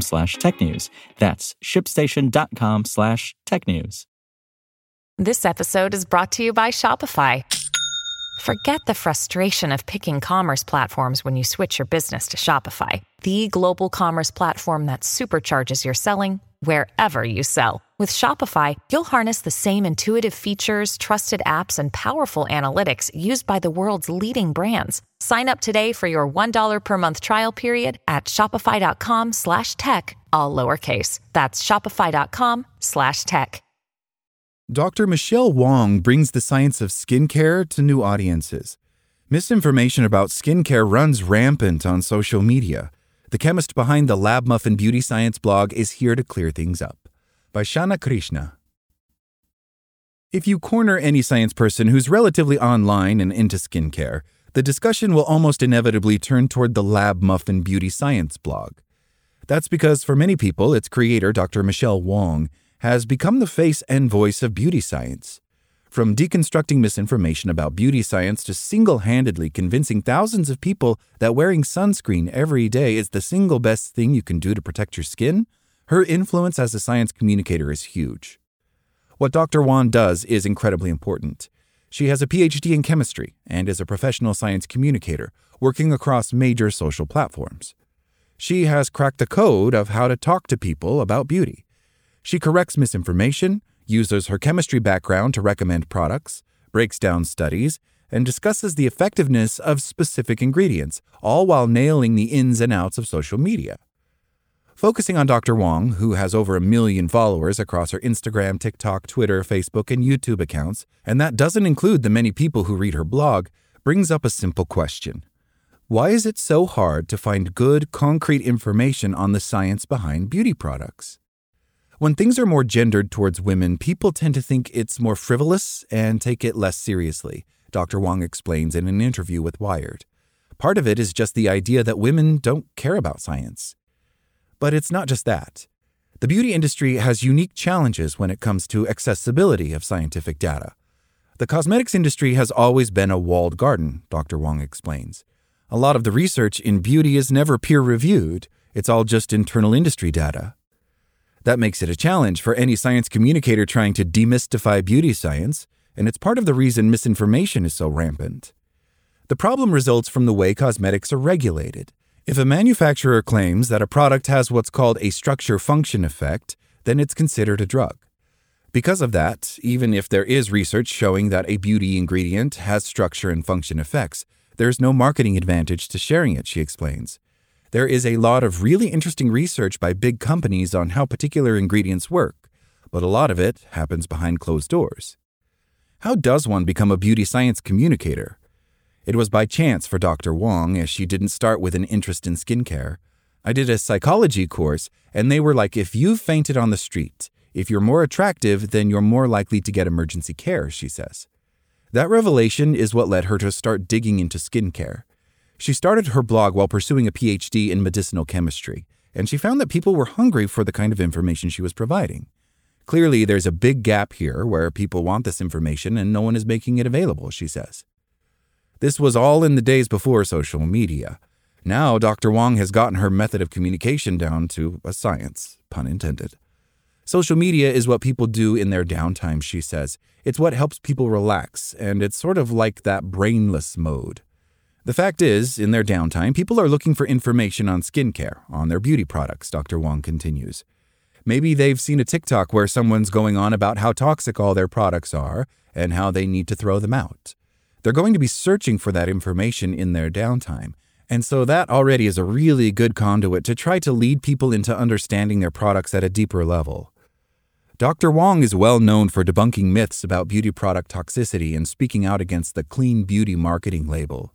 slash technews. That's shipstation.com slash tech news. This episode is brought to you by Shopify. Forget the frustration of picking commerce platforms when you switch your business to Shopify, the global commerce platform that supercharges your selling wherever you sell. With Shopify, you'll harness the same intuitive features, trusted apps, and powerful analytics used by the world's leading brands. Sign up today for your $1 per month trial period at shopify.com slash tech, all lowercase. That's shopify.com slash tech. Dr. Michelle Wong brings the science of skincare to new audiences. Misinformation about skincare runs rampant on social media. The chemist behind the Lab Muffin Beauty Science blog is here to clear things up. By Shana Krishna. If you corner any science person who's relatively online and into skincare, the discussion will almost inevitably turn toward the Lab Muffin Beauty Science blog. That's because for many people, its creator, Dr. Michelle Wong, has become the face and voice of beauty science. From deconstructing misinformation about beauty science to single handedly convincing thousands of people that wearing sunscreen every day is the single best thing you can do to protect your skin, her influence as a science communicator is huge. What Dr. Wong does is incredibly important. She has a PhD in chemistry and is a professional science communicator working across major social platforms. She has cracked the code of how to talk to people about beauty. She corrects misinformation, uses her chemistry background to recommend products, breaks down studies, and discusses the effectiveness of specific ingredients, all while nailing the ins and outs of social media. Focusing on Dr. Wong, who has over a million followers across her Instagram, TikTok, Twitter, Facebook, and YouTube accounts, and that doesn't include the many people who read her blog, brings up a simple question. Why is it so hard to find good, concrete information on the science behind beauty products? When things are more gendered towards women, people tend to think it's more frivolous and take it less seriously, Dr. Wong explains in an interview with Wired. Part of it is just the idea that women don't care about science. But it's not just that. The beauty industry has unique challenges when it comes to accessibility of scientific data. The cosmetics industry has always been a walled garden, Dr. Wong explains. A lot of the research in beauty is never peer reviewed, it's all just internal industry data. That makes it a challenge for any science communicator trying to demystify beauty science, and it's part of the reason misinformation is so rampant. The problem results from the way cosmetics are regulated. If a manufacturer claims that a product has what's called a structure function effect, then it's considered a drug. Because of that, even if there is research showing that a beauty ingredient has structure and function effects, there's no marketing advantage to sharing it, she explains. There is a lot of really interesting research by big companies on how particular ingredients work, but a lot of it happens behind closed doors. How does one become a beauty science communicator? It was by chance for Dr. Wong, as she didn't start with an interest in skincare. I did a psychology course, and they were like if you fainted on the street, if you're more attractive, then you're more likely to get emergency care, she says. That revelation is what led her to start digging into skincare. She started her blog while pursuing a PhD in medicinal chemistry, and she found that people were hungry for the kind of information she was providing. Clearly, there's a big gap here where people want this information and no one is making it available, she says. This was all in the days before social media. Now, Dr. Wong has gotten her method of communication down to a science, pun intended. Social media is what people do in their downtime, she says. It's what helps people relax, and it's sort of like that brainless mode. The fact is, in their downtime, people are looking for information on skincare, on their beauty products, Dr. Wong continues. Maybe they've seen a TikTok where someone's going on about how toxic all their products are and how they need to throw them out. They're going to be searching for that information in their downtime, and so that already is a really good conduit to try to lead people into understanding their products at a deeper level. Dr. Wong is well known for debunking myths about beauty product toxicity and speaking out against the clean beauty marketing label.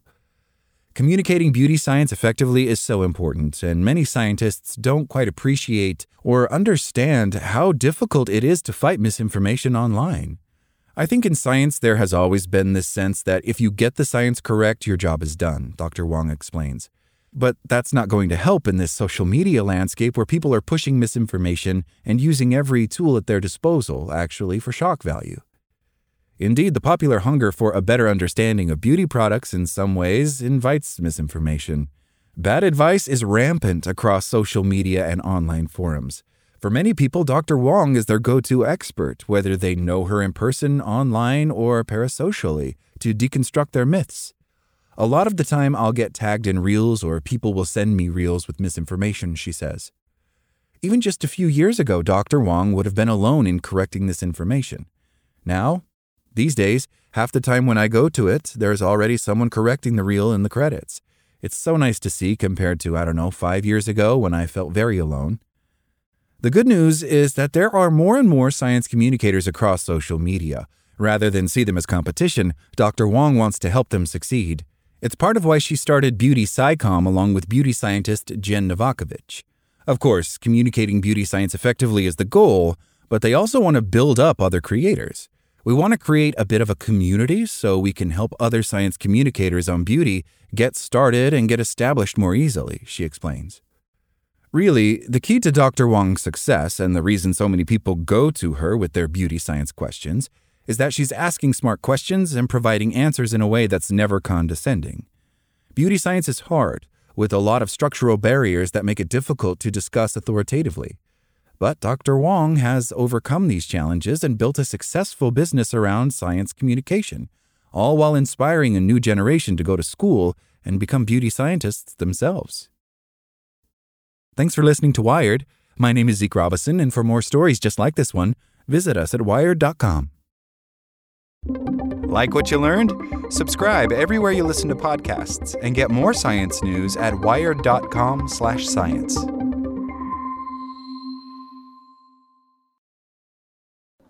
Communicating beauty science effectively is so important, and many scientists don't quite appreciate or understand how difficult it is to fight misinformation online. I think in science there has always been this sense that if you get the science correct, your job is done, Dr. Wong explains. But that's not going to help in this social media landscape where people are pushing misinformation and using every tool at their disposal, actually, for shock value. Indeed, the popular hunger for a better understanding of beauty products in some ways invites misinformation. Bad advice is rampant across social media and online forums. For many people, Dr. Wong is their go to expert, whether they know her in person, online, or parasocially, to deconstruct their myths. A lot of the time, I'll get tagged in reels or people will send me reels with misinformation, she says. Even just a few years ago, Dr. Wong would have been alone in correcting this information. Now, these days, half the time when I go to it, there's already someone correcting the reel in the credits. It's so nice to see compared to, I don't know, five years ago when I felt very alone. The good news is that there are more and more science communicators across social media. Rather than see them as competition, Dr. Wong wants to help them succeed. It's part of why she started Beauty SciComm along with beauty scientist Jen Novakovich. Of course, communicating beauty science effectively is the goal, but they also want to build up other creators. We want to create a bit of a community so we can help other science communicators on beauty get started and get established more easily, she explains. Really, the key to Dr. Wong's success and the reason so many people go to her with their beauty science questions is that she's asking smart questions and providing answers in a way that's never condescending. Beauty science is hard, with a lot of structural barriers that make it difficult to discuss authoritatively. But Dr. Wong has overcome these challenges and built a successful business around science communication, all while inspiring a new generation to go to school and become beauty scientists themselves. Thanks for listening to Wired. My name is Zeke Robison, and for more stories just like this one, visit us at wired.com. Like what you learned? Subscribe everywhere you listen to podcasts and get more science news at wired.com/science.